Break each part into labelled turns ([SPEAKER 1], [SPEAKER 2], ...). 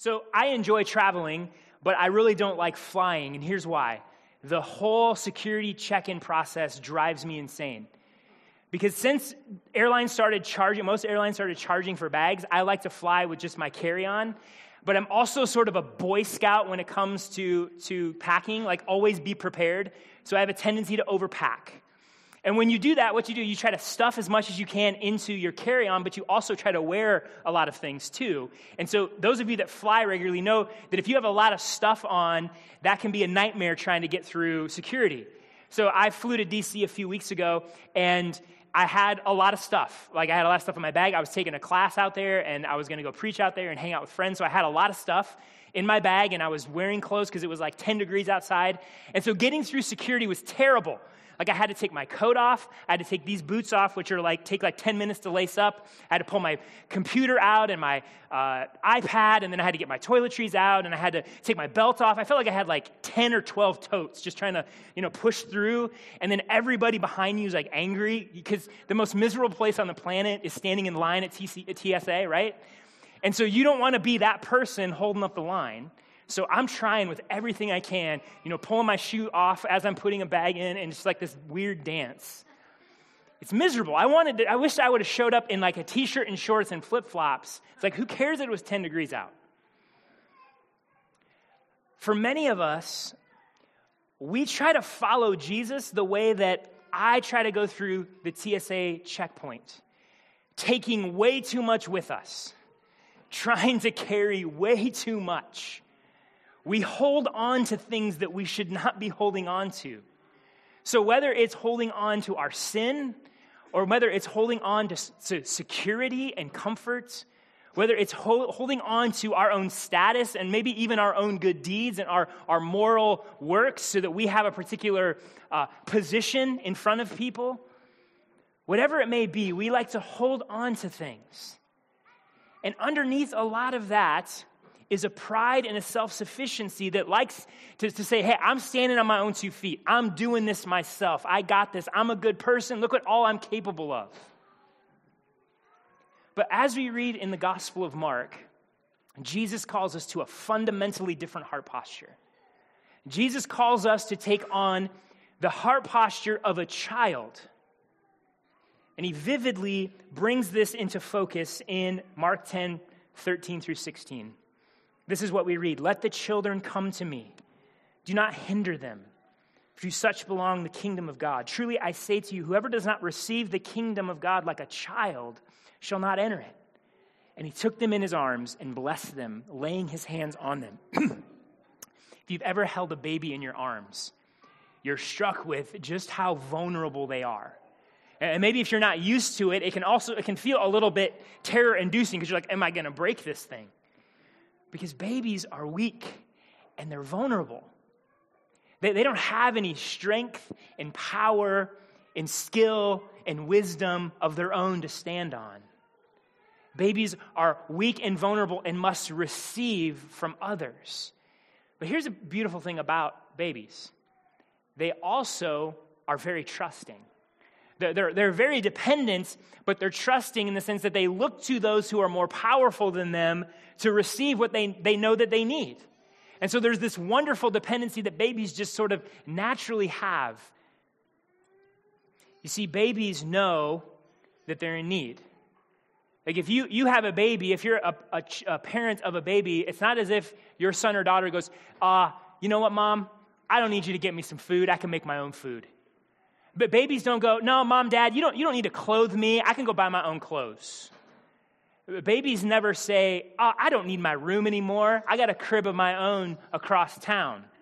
[SPEAKER 1] So I enjoy traveling, but I really don't like flying, and here's why. The whole security check in process drives me insane. Because since airlines started charging, most airlines started charging for bags, I like to fly with just my carry on. But I'm also sort of a Boy Scout when it comes to, to packing, like always be prepared. So I have a tendency to overpack. And when you do that, what you do, you try to stuff as much as you can into your carry on, but you also try to wear a lot of things too. And so, those of you that fly regularly know that if you have a lot of stuff on, that can be a nightmare trying to get through security. So, I flew to DC a few weeks ago, and I had a lot of stuff. Like, I had a lot of stuff in my bag. I was taking a class out there, and I was going to go preach out there and hang out with friends. So, I had a lot of stuff in my bag, and I was wearing clothes because it was like 10 degrees outside. And so, getting through security was terrible like I had to take my coat off. I had to take these boots off, which are like take like 10 minutes to lace up. I had to pull my computer out and my uh, iPad, and then I had to get my toiletries out, and I had to take my belt off. I felt like I had like 10 or 12 totes just trying to, you know, push through. And then everybody behind you is like angry because the most miserable place on the planet is standing in line at, TC, at TSA, right? And so you don't want to be that person holding up the line. So I'm trying with everything I can, you know, pulling my shoe off as I'm putting a bag in, and it's like this weird dance. It's miserable. I wanted to, I wish I would have showed up in like a t-shirt and shorts and flip-flops. It's like, who cares that it was 10 degrees out? For many of us, we try to follow Jesus the way that I try to go through the TSA checkpoint, taking way too much with us, trying to carry way too much we hold on to things that we should not be holding on to. So, whether it's holding on to our sin, or whether it's holding on to, to security and comfort, whether it's ho- holding on to our own status and maybe even our own good deeds and our, our moral works so that we have a particular uh, position in front of people, whatever it may be, we like to hold on to things. And underneath a lot of that is a pride and a self sufficiency that likes to, to say, hey, I'm standing on my own two feet. I'm doing this myself. I got this. I'm a good person. Look at all I'm capable of. But as we read in the Gospel of Mark, Jesus calls us to a fundamentally different heart posture. Jesus calls us to take on the heart posture of a child. And he vividly brings this into focus in Mark 10 13 through 16. This is what we read Let the children come to me. Do not hinder them, for to such belong the kingdom of God. Truly I say to you, whoever does not receive the kingdom of God like a child shall not enter it. And he took them in his arms and blessed them, laying his hands on them. if you've ever held a baby in your arms, you're struck with just how vulnerable they are. And maybe if you're not used to it, it can also it can feel a little bit terror inducing because you're like, am I going to break this thing? Because babies are weak and they're vulnerable. They, they don't have any strength and power and skill and wisdom of their own to stand on. Babies are weak and vulnerable and must receive from others. But here's a beautiful thing about babies they also are very trusting. They're, they're very dependent, but they're trusting in the sense that they look to those who are more powerful than them to receive what they, they know that they need. And so there's this wonderful dependency that babies just sort of naturally have. You see, babies know that they're in need. Like if you, you have a baby, if you're a, a, a parent of a baby, it's not as if your son or daughter goes, uh, you know what, mom? I don't need you to get me some food. I can make my own food. But babies don't go, no, mom, dad, you don't, you don't need to clothe me. I can go buy my own clothes. Babies never say, oh, I don't need my room anymore. I got a crib of my own across town.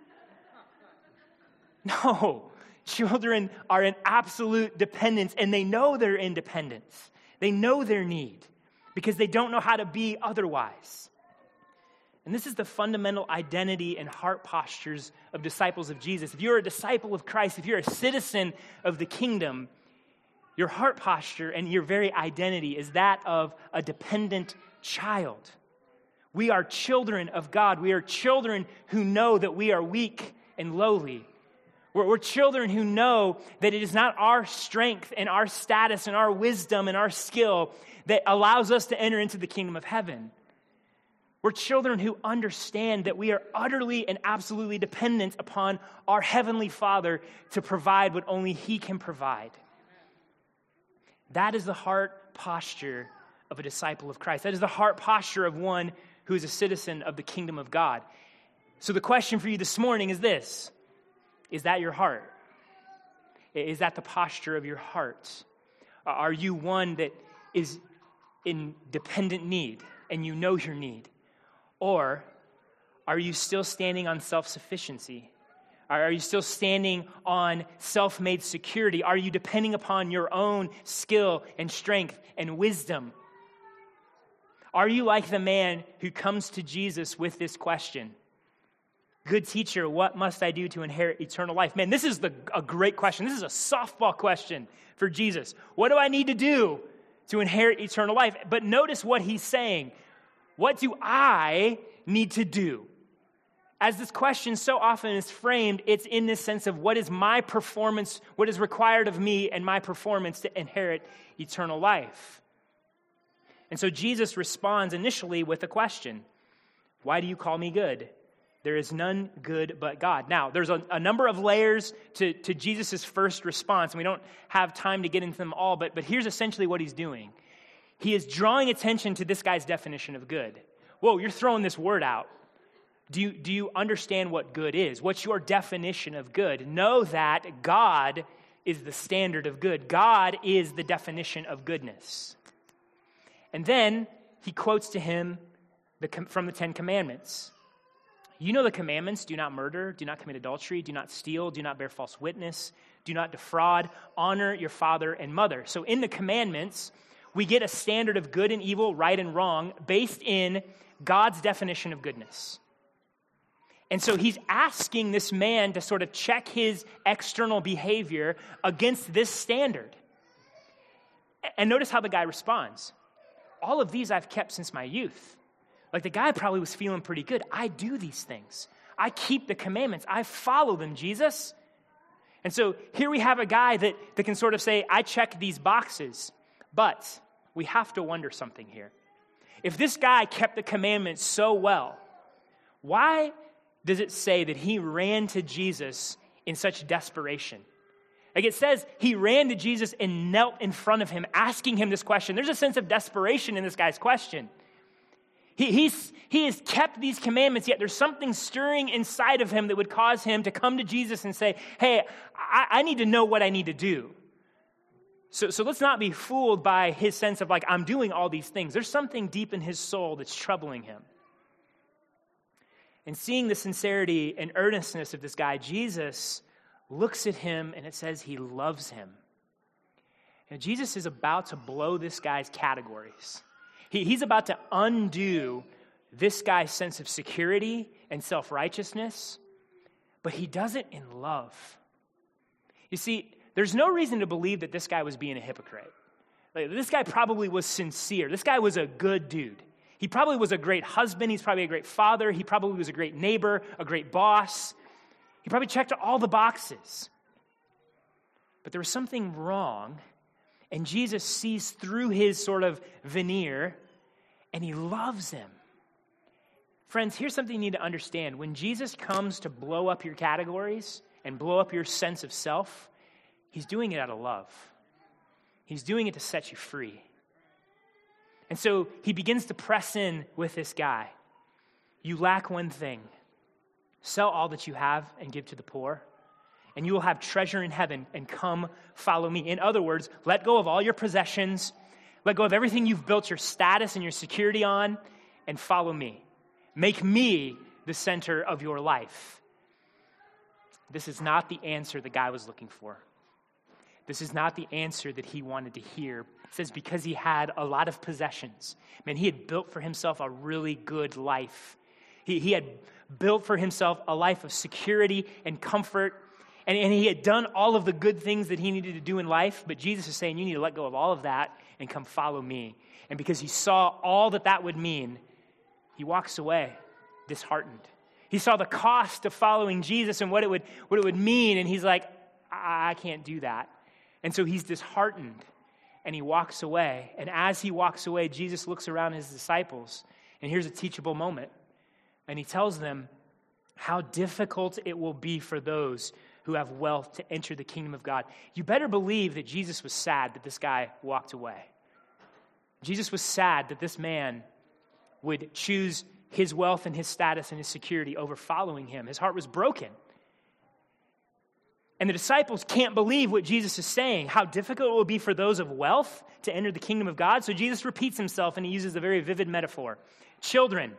[SPEAKER 1] No, children are in absolute dependence and they know their independence. They know their need because they don't know how to be otherwise. And this is the fundamental identity and heart postures of disciples of Jesus. If you're a disciple of Christ, if you're a citizen of the kingdom, your heart posture and your very identity is that of a dependent child. We are children of God. We are children who know that we are weak and lowly. We're, we're, children who know that it is not our strength and our status and our wisdom and our skill that allows us to enter into the kingdom of heaven. We're children who understand that we are utterly and absolutely dependent upon our Heavenly Father to provide what only He can provide. That is the heart posture of a disciple of Christ. That is the heart posture of one who is a citizen of the kingdom of God. So, the question for you this morning is this Is that your heart? Is that the posture of your heart? Are you one that is in dependent need and you know your need? Or are you still standing on self sufficiency? Are you still standing on self made security? Are you depending upon your own skill and strength and wisdom? Are you like the man who comes to Jesus with this question? Good teacher, what must I do to inherit eternal life? Man, this is the, a great question. This is a softball question for Jesus. What do I need to do to inherit eternal life? But notice what he's saying. What do I need to do? As this question so often is framed, it's in this sense of what is my performance, what is required of me and my performance to inherit eternal life. And so Jesus responds initially with a question Why do you call me good? There is none good but God. Now, there's a, a number of layers to, to Jesus' first response, and we don't have time to get into them all, but, but here's essentially what he's doing. He is drawing attention to this guy's definition of good. Whoa, you're throwing this word out. Do you, do you understand what good is? What's your definition of good? Know that God is the standard of good, God is the definition of goodness. And then he quotes to him the, from the Ten Commandments. You know the commandments do not murder, do not commit adultery, do not steal, do not bear false witness, do not defraud, honor your father and mother. So in the commandments, we get a standard of good and evil, right and wrong, based in God's definition of goodness. And so he's asking this man to sort of check his external behavior against this standard. And notice how the guy responds. All of these I've kept since my youth. Like the guy probably was feeling pretty good. I do these things. I keep the commandments. I follow them, Jesus. And so here we have a guy that, that can sort of say, I check these boxes. But we have to wonder something here. If this guy kept the commandments so well, why does it say that he ran to Jesus in such desperation? Like it says, he ran to Jesus and knelt in front of him, asking him this question. There's a sense of desperation in this guy's question. He, he's, he has kept these commandments, yet there's something stirring inside of him that would cause him to come to Jesus and say, Hey, I, I need to know what I need to do. So, so let's not be fooled by his sense of like, I'm doing all these things. There's something deep in his soul that's troubling him. And seeing the sincerity and earnestness of this guy, Jesus looks at him and it says he loves him. And Jesus is about to blow this guy's categories. He, he's about to undo this guy's sense of security and self righteousness, but he does it in love. You see, there's no reason to believe that this guy was being a hypocrite. Like, this guy probably was sincere. This guy was a good dude. He probably was a great husband. He's probably a great father. He probably was a great neighbor, a great boss. He probably checked all the boxes. But there was something wrong and Jesus sees through his sort of veneer and he loves him. Friends, here's something you need to understand. When Jesus comes to blow up your categories and blow up your sense of self, he's doing it out of love. He's doing it to set you free. And so he begins to press in with this guy. You lack one thing sell all that you have and give to the poor and you will have treasure in heaven, and come follow me. In other words, let go of all your possessions, let go of everything you've built your status and your security on, and follow me. Make me the center of your life. This is not the answer the guy was looking for. This is not the answer that he wanted to hear. It says because he had a lot of possessions. Man, he had built for himself a really good life. He, he had built for himself a life of security and comfort and, and he had done all of the good things that he needed to do in life, but Jesus is saying, You need to let go of all of that and come follow me. And because he saw all that that would mean, he walks away disheartened. He saw the cost of following Jesus and what it would, what it would mean, and he's like, I, I can't do that. And so he's disheartened and he walks away. And as he walks away, Jesus looks around his disciples And here's a teachable moment. And he tells them how difficult it will be for those who have wealth to enter the kingdom of God. You better believe that Jesus was sad that this guy walked away. Jesus was sad that this man would choose his wealth and his status and his security over following him. His heart was broken. And the disciples can't believe what Jesus is saying, how difficult it will be for those of wealth to enter the kingdom of God. So Jesus repeats himself and he uses a very vivid metaphor. Children,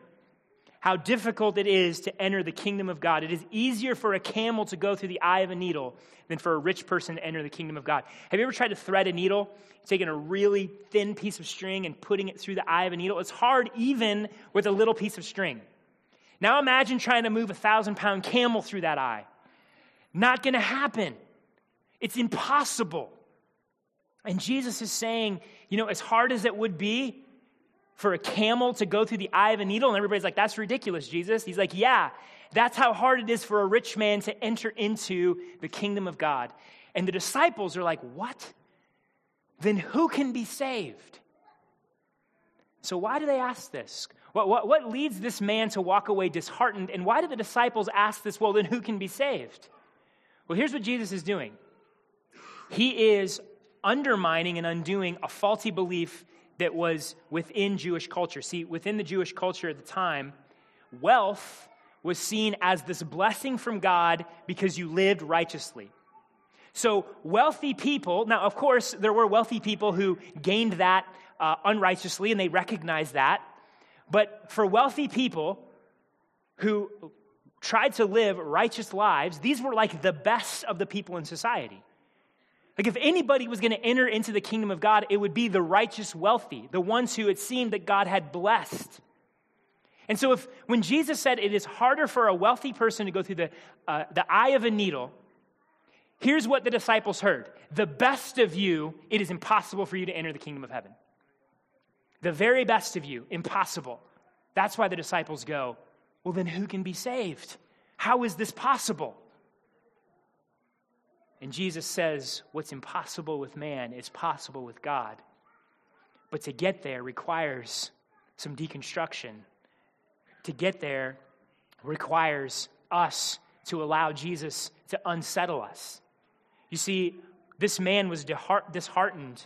[SPEAKER 1] how difficult it is to enter the kingdom of God. It is easier for a camel to go through the eye of a needle than for a rich person to enter the kingdom of God. Have you ever tried to thread a needle? Taking a really thin piece of string and putting it through the eye of a needle? It's hard even with a little piece of string. Now imagine trying to move a thousand pound camel through that eye. Not going to happen. It's impossible. And Jesus is saying, you know, as hard as it would be, for a camel to go through the eye of a needle? And everybody's like, that's ridiculous, Jesus. He's like, yeah, that's how hard it is for a rich man to enter into the kingdom of God. And the disciples are like, what? Then who can be saved? So, why do they ask this? What, what, what leads this man to walk away disheartened? And why do the disciples ask this? Well, then who can be saved? Well, here's what Jesus is doing He is undermining and undoing a faulty belief that was within Jewish culture. See, within the Jewish culture at the time, wealth was seen as this blessing from God because you lived righteously. So, wealthy people, now, of course, there were wealthy people who gained that uh, unrighteously and they recognized that. But for wealthy people who tried to live righteous lives, these were like the best of the people in society. Like, if anybody was going to enter into the kingdom of God, it would be the righteous wealthy, the ones who it seemed that God had blessed. And so, if when Jesus said it is harder for a wealthy person to go through the, uh, the eye of a needle, here's what the disciples heard The best of you, it is impossible for you to enter the kingdom of heaven. The very best of you, impossible. That's why the disciples go, Well, then who can be saved? How is this possible? And Jesus says, What's impossible with man is possible with God. But to get there requires some deconstruction. To get there requires us to allow Jesus to unsettle us. You see, this man was disheartened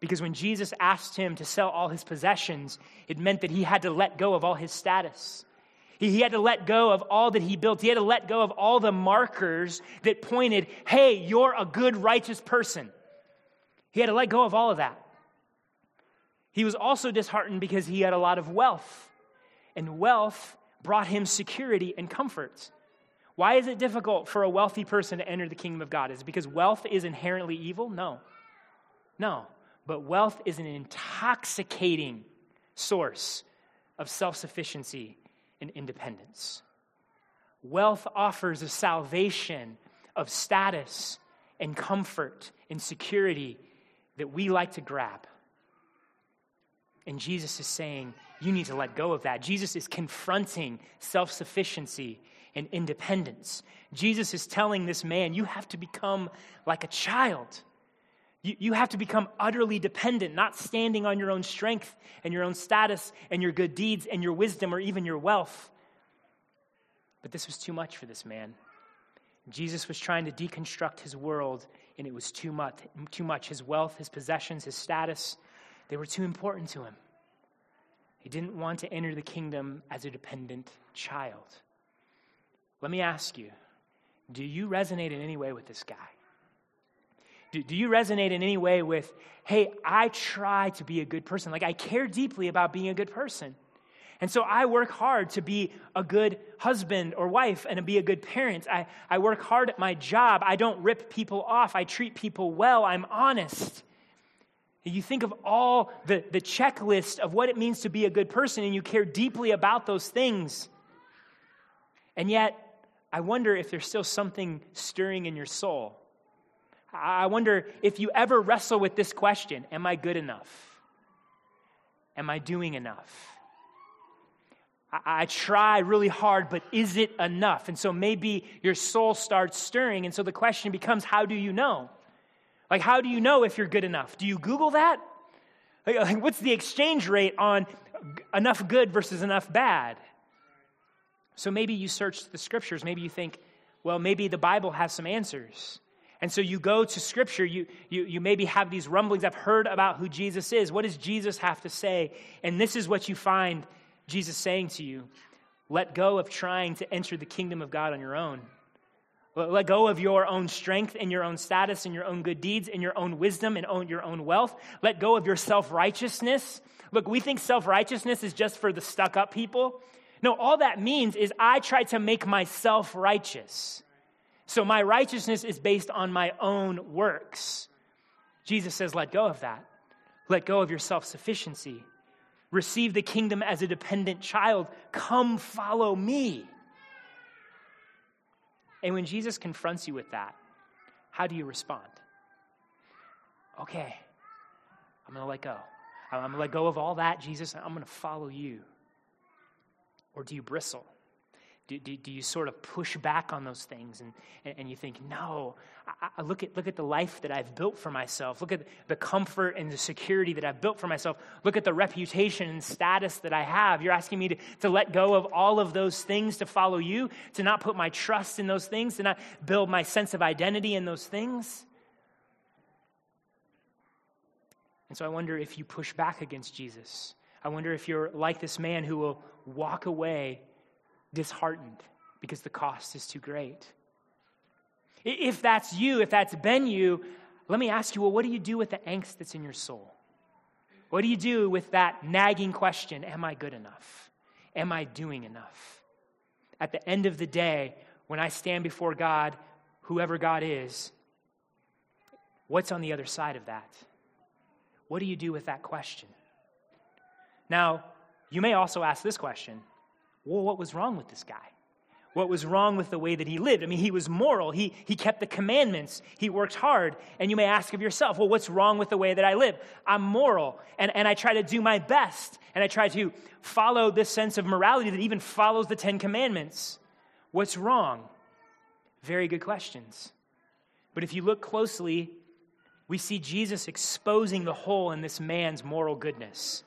[SPEAKER 1] because when Jesus asked him to sell all his possessions, it meant that he had to let go of all his status. He had to let go of all that he built. He had to let go of all the markers that pointed, hey, you're a good, righteous person. He had to let go of all of that. He was also disheartened because he had a lot of wealth, and wealth brought him security and comfort. Why is it difficult for a wealthy person to enter the kingdom of God? Is because wealth is inherently evil? No. No. But wealth is an intoxicating source of self sufficiency and independence. Wealth offers a salvation of status and comfort and security that we like to grab. And Jesus is saying, you need to let go of that. Jesus is confronting self sufficiency and independence. Jesus is telling this man, you have to become like a child. You, you have to become utterly dependent, not standing on your own strength and your own status and your good deeds and your wisdom or even your wealth. But this was too much for this man. Jesus was trying to deconstruct his world, and it was too much. Too much. His wealth, his possessions, his status, they were too important to him. He didn't want to enter the kingdom as a dependent child. Let me ask you do you resonate in any way with this guy? Do, do you resonate in any way with, hey, I try to be a good person? Like, I care deeply about being a good person. And so I work hard to be a good husband or wife and to be a good parent. I, I work hard at my job. I don't rip people off. I treat people well. I'm honest. You think of all the, the checklist of what it means to be a good person, and you care deeply about those things. And yet, I wonder if there's still something stirring in your soul I wonder if you ever wrestle with this question Am I good enough? Am I doing enough? I, try really hard, but is it enough? And so maybe your soul starts stirring. And so the question becomes How do you know? Like, how do you know if you're good enough? Do you Google that? Like, what's the exchange rate on enough good versus enough bad. So maybe you search the scriptures. Maybe you think, well, maybe the Bible has some answers. And so you go to Scripture, you, you, you maybe have these rumblings. I've heard about who Jesus is. What does Jesus have to say? And this is what you find Jesus saying to you let go of trying to enter the kingdom of God on your own. Let go of your own strength and your own status and your own good deeds and your own wisdom and own your own wealth. Let go of your self righteousness. Look, we think self righteousness is just for the stuck up people. No, all that means is I try to make myself righteous. So my righteousness is based on my own works. Jesus says, let go of that. Let go of your self sufficiency. Receive the kingdom as a dependent child. Come follow me. And when Jesus confronts you with that, how do you respond? Okay, I'm going to let go. I'm going to let go of all that, Jesus. I'm going to follow you. Or do you bristle? Do, do, do, you sort of push back on those things and, and, and you think, no, I, I look, at, look at the life that I've built for myself. Look at the comfort and the security that I've built for myself. Look at the reputation and status that I have. You're asking me to, to let go of all of those things to follow you, to not put my trust in those things, to not build my sense of identity in those things. And so I wonder if you push back against Jesus. I wonder if you're like this man who will walk away disheartened because the cost is too great. If that's you, if that's been you, let me ask you well, what do you do with the angst that's in your soul? What do you do with that nagging question Am I good enough? Am I doing enough? At the end of the day, when I stand before God, whoever God is, what's on the other side of that? What do you do with that question? Now, you may also ask this question well, what was wrong with this guy? What was wrong with the way that he lived? I mean, he was moral. He, he kept the commandments. He worked hard. And you may ask of yourself, well, what's wrong with the way that I live? I'm moral, and, and I try to do my best, and I try to follow this sense of morality that even follows the Ten Commandments. What's wrong? Very good questions. But if you look closely, we see Jesus exposing the hole in this man's moral goodness.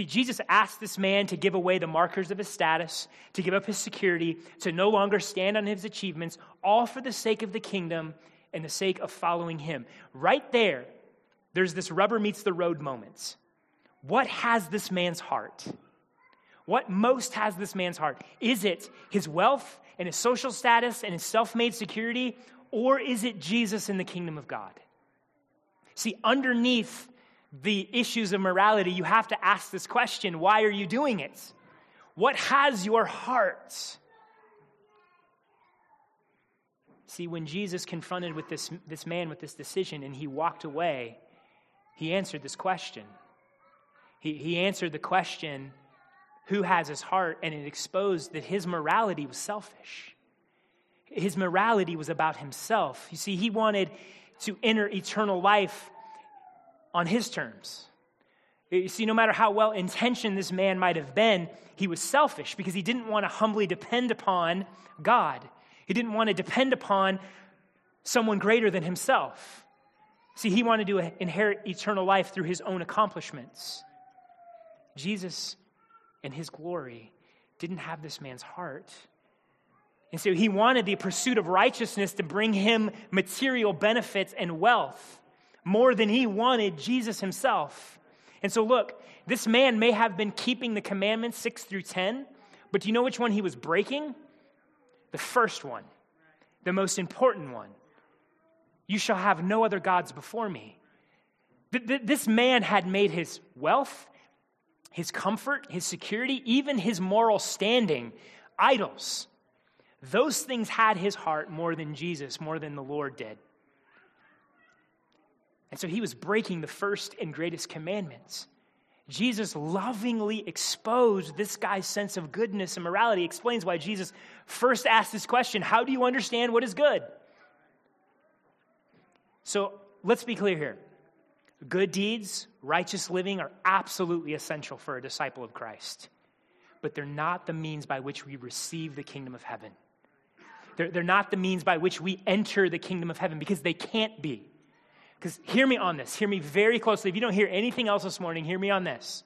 [SPEAKER 1] See, Jesus asked this man to give away the markers of his status, to give up his security, to no longer stand on his achievements, all for the sake of the kingdom and the sake of following him. Right there, there's this rubber meets the road moments. What has this man's heart? What most has this man's heart? Is it his wealth and his social status and his self made security, or is it Jesus in the kingdom of God? See, underneath the issues of morality, you have to ask this question why are you doing it? What has your heart? See, when Jesus confronted with this, this man with this decision and he walked away, he answered this question. He, he answered the question, who has his heart? And it exposed that his morality was selfish. His morality was about himself. You see, he wanted to enter eternal life on his terms. You see, no matter how well intentioned this man might have been, he was selfish because he didn't want to humbly depend upon God. He didn't want to depend upon someone greater than himself. See, he wanted to inherit eternal life through his own accomplishments. Jesus, and his glory, didn't have this man's heart. And so he wanted the pursuit of righteousness to bring him material benefits and wealth more than he wanted Jesus himself. And so, look, this man may have been keeping the commandments 6 through 10, but do you know which one he was breaking? The first one, the most important one. You shall have no other gods before me. This man had made his wealth, his comfort, his security, even his moral standing idols. Those things had his heart more than Jesus, more than the Lord did. And so he was breaking the first and greatest commandments. Jesus lovingly exposed this guy's sense of goodness and morality. explains why Jesus first asked this question How do you understand what is good? So let's be clear here. Good deeds, righteous living are absolutely essential for a disciple of Christ, but they're not the means by which we receive the kingdom of heaven. They're, they're not the means by which we enter the kingdom of heaven because they can't be. Because hear me on this. Hear me very closely. If you don't hear anything else this morning, hear me on this.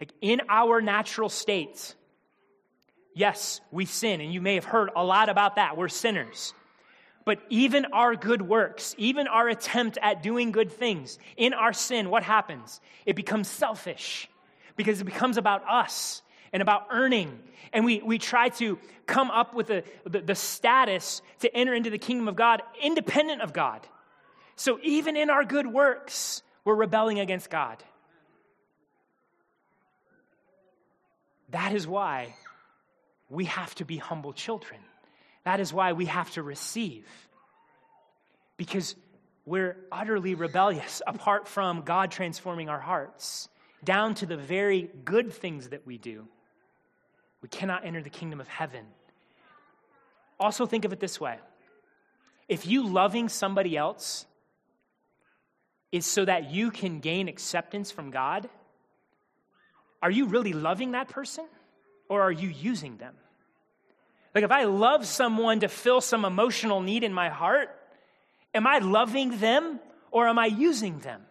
[SPEAKER 1] Like in our natural states, yes, we sin, and you may have heard a lot about that. We're sinners. But even our good works, even our attempt at doing good things, in our sin, what happens? It becomes selfish because it becomes about us and about earning. And we, we try to come up with a, the, the status to enter into the kingdom of God independent of God. So even in our good works, we're rebelling against God. That is why we have to be humble children. That is why we have to receive. Because we're utterly rebellious apart from God transforming our hearts down to the very good things that we do. We cannot enter the kingdom of heaven. Also, think of it this way if you loving somebody else is so that you can gain acceptance from God, are you really loving that person or are you using them? Like, if I love someone to fill some emotional need in my heart, am I loving them or am I using them?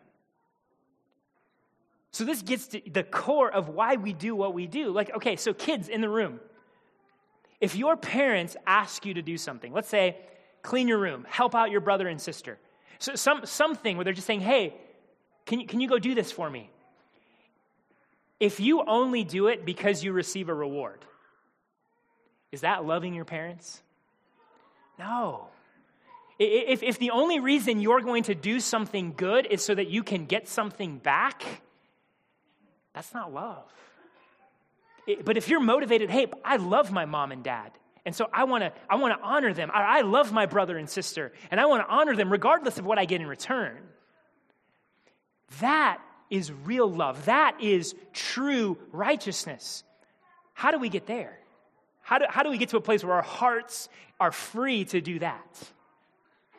[SPEAKER 1] So, this gets to the core of why we do what we do. Like, okay, so kids in the room, if your parents ask you to do something, let's say, clean your room, help out your brother and sister, so some, something where they're just saying, hey, can you, can you go do this for me? If you only do it because you receive a reward, is that loving your parents? No. If, if the only reason you're going to do something good is so that you can get something back, that's not love. It, but if you're motivated, hey, I love my mom and dad, and so I want to I want to honor them. I, I love my brother and sister, and I want to honor them regardless of what I get in return. That is real love. That is true righteousness. How do we get there? How do, how do we get to a place where our hearts are free to do that?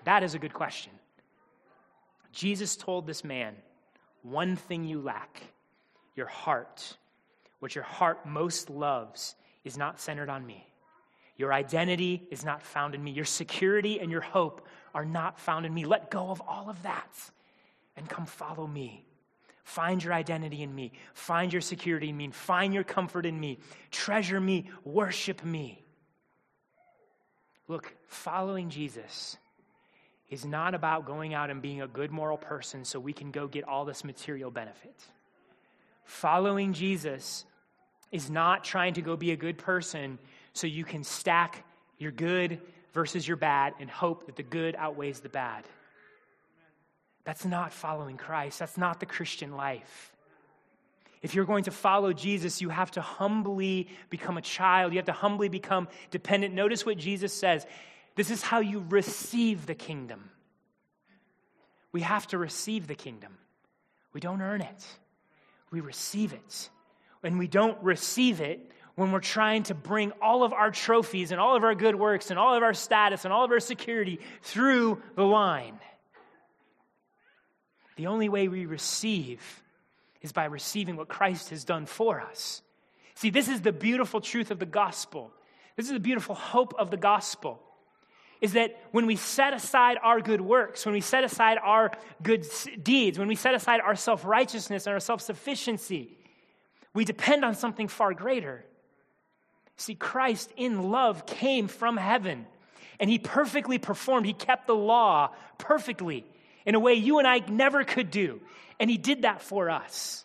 [SPEAKER 1] That is a good question. Jesus told this man, One thing you lack, your heart. What your heart most loves is not centered on me. Your identity is not found in me. Your security and your hope are not found in me. Let go of all of that and come follow me. Find your identity in me. Find your security in me. Find your comfort in me. Treasure me. Worship me. Look, following Jesus is not about going out and being a good moral person so we can go get all this material benefit. Following Jesus is not trying to go be a good person so you can stack your good versus your bad and hope that the good outweighs the bad. That's not following Christ. That's not the Christian life. If you're going to follow Jesus, you have to humbly become a child. You have to humbly become dependent. Notice what Jesus says this is how you receive the kingdom. We have to receive the kingdom, we don't earn it, we receive it. And we don't receive it when we're trying to bring all of our trophies and all of our good works and all of our status and all of our security through the line. The only way we receive is by receiving what Christ has done for us. See, this is the beautiful truth of the gospel. This is the beautiful hope of the gospel. Is that when we set aside our good works, when we set aside our good deeds, when we set aside our self righteousness and our self sufficiency, we depend on something far greater. See, Christ in love came from heaven and he perfectly performed, he kept the law perfectly in a way you and I never could do. And he did that for us.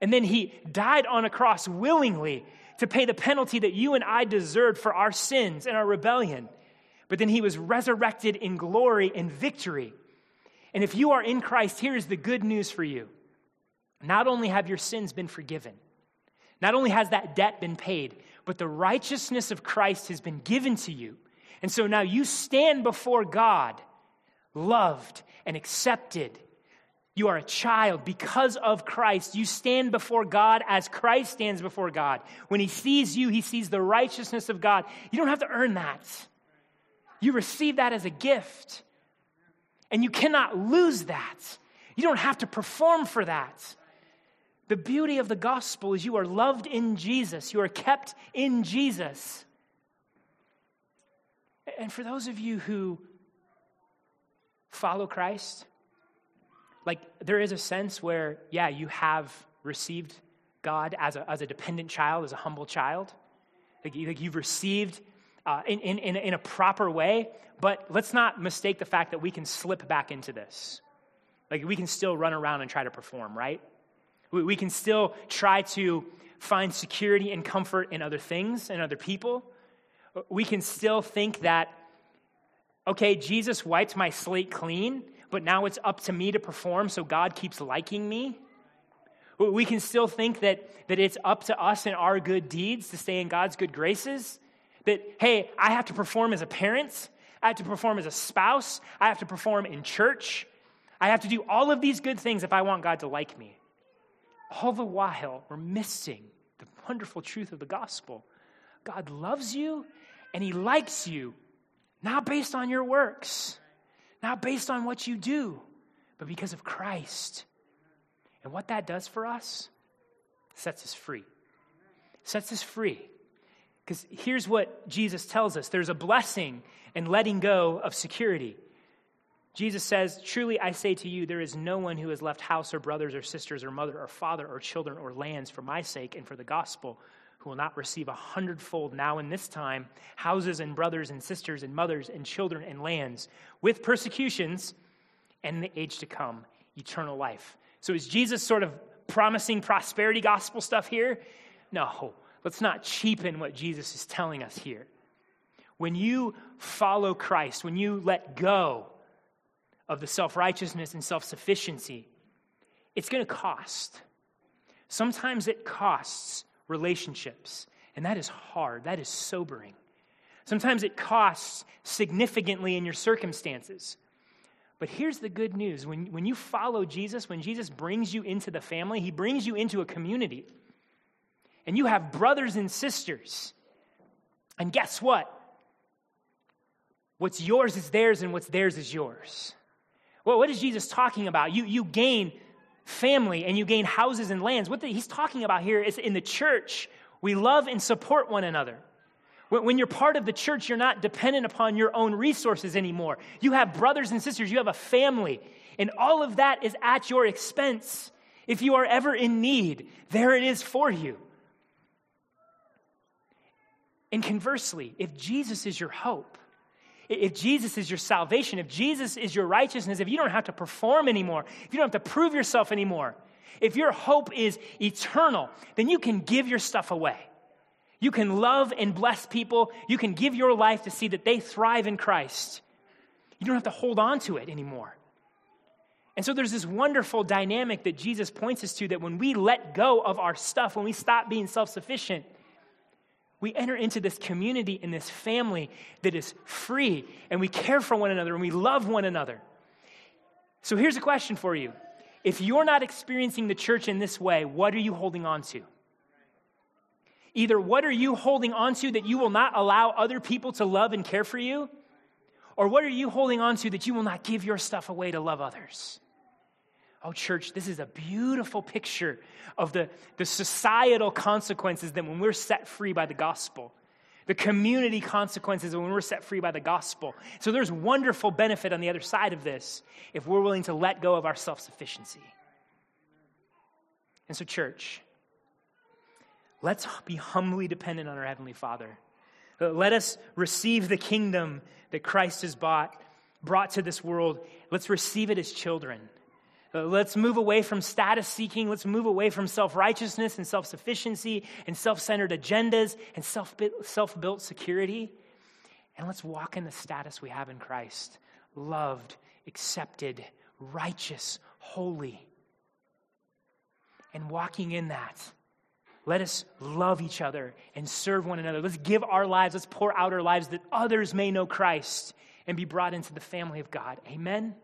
[SPEAKER 1] And then he died on a cross willingly to pay the penalty that you and I deserved for our sins and our rebellion. But then he was resurrected in glory and victory. And if you are in Christ, here is the good news for you. Not only have your sins been forgiven, not only has that debt been paid, but the righteousness of Christ has been given to you. And so now you stand before God, loved and accepted. You are a child because of Christ. You stand before God as Christ stands before God. When He sees you, He sees the righteousness of God. You don't have to earn that, you receive that as a gift. And you cannot lose that. You don't have to perform for that. The beauty of the gospel is you are loved in Jesus, you are kept in Jesus. And for those of you who follow Christ, like there is a sense where, yeah, you have received God as a, as a dependent child, as a humble child. Like, like you've received uh, in, in, in a proper way, but let's not mistake the fact that we can slip back into this. Like we can still run around and try to perform, right? We, we can still try to find security and comfort in other things and other people. We can still think that, okay, Jesus wiped my slate clean, but now it's up to me to perform so God keeps liking me. We can still think that, that it's up to us and our good deeds to stay in God's good graces. That, hey, I have to perform as a parent, I have to perform as a spouse, I have to perform in church, I have to do all of these good things if I want God to like me. All the while, we're missing the wonderful truth of the gospel. God loves you and He likes you, not based on your works, not based on what you do, but because of Christ. And what that does for us sets us free. Sets us free. Because here's what Jesus tells us there's a blessing in letting go of security. Jesus says, Truly I say to you, there is no one who has left house or brothers or sisters or mother or father or children or lands for my sake and for the gospel who will not receive a hundredfold now in this time houses and brothers and sisters and mothers and children and lands with persecutions and in the age to come eternal life. So is Jesus sort of promising prosperity gospel stuff here? No, let's not cheapen what Jesus is telling us here. When you follow Christ, when you let go of the self righteousness and self sufficiency, it's going to cost. Sometimes it costs relationships, and that is hard, that is sobering. Sometimes it costs significantly in your circumstances. But here's the good news when, when you follow Jesus, when Jesus brings you into the family, he brings you into a community. And you have brothers and sisters. And guess what? What's yours is theirs, and what's theirs is yours. Well, what is Jesus talking about? You, you gain family and you gain houses and lands. What the, he's talking about here is in the church, we love and support one another. When, when you're part of the church, you're not dependent upon your own resources anymore. You have brothers and sisters, you have a family, and all of that is at your expense. If you are ever in need, there it is for you. And conversely, if Jesus is your hope, if Jesus is your salvation, if Jesus is your righteousness, if you don't have to perform anymore, if you don't have to prove yourself anymore, if your hope is eternal, then you can give your stuff away. You can love and bless people. You can give your life to see that they thrive in Christ. You don't have to hold on to it anymore. And so there's this wonderful dynamic that Jesus points us to that when we let go of our stuff, when we stop being self sufficient, we enter into this community in this family that is free and we care for one another and we love one another. So here's a question for you. If you're not experiencing the church in this way, what are you holding on to? Either what are you holding on to that you will not allow other people to love and care for you? Or what are you holding on to that you will not give your stuff away to love others? Oh, church, this is a beautiful picture of the, the societal consequences that when we're set free by the gospel, the community consequences when we're set free by the gospel. So there's wonderful benefit on the other side of this if we're willing to let go of our self sufficiency. And so, church, let's be humbly dependent on our Heavenly Father. Let us receive the kingdom that Christ has bought, brought to this world. Let's receive it as children. Uh, let's move away from status seeking. Let's move away from self righteousness and self sufficiency and self centered agendas and self built security. And let's walk in the status we have in Christ loved, accepted, righteous, holy. And walking in that, let us love each other and serve one another. Let's give our lives, let's pour out our lives that others may know Christ and be brought into the family of God. Amen.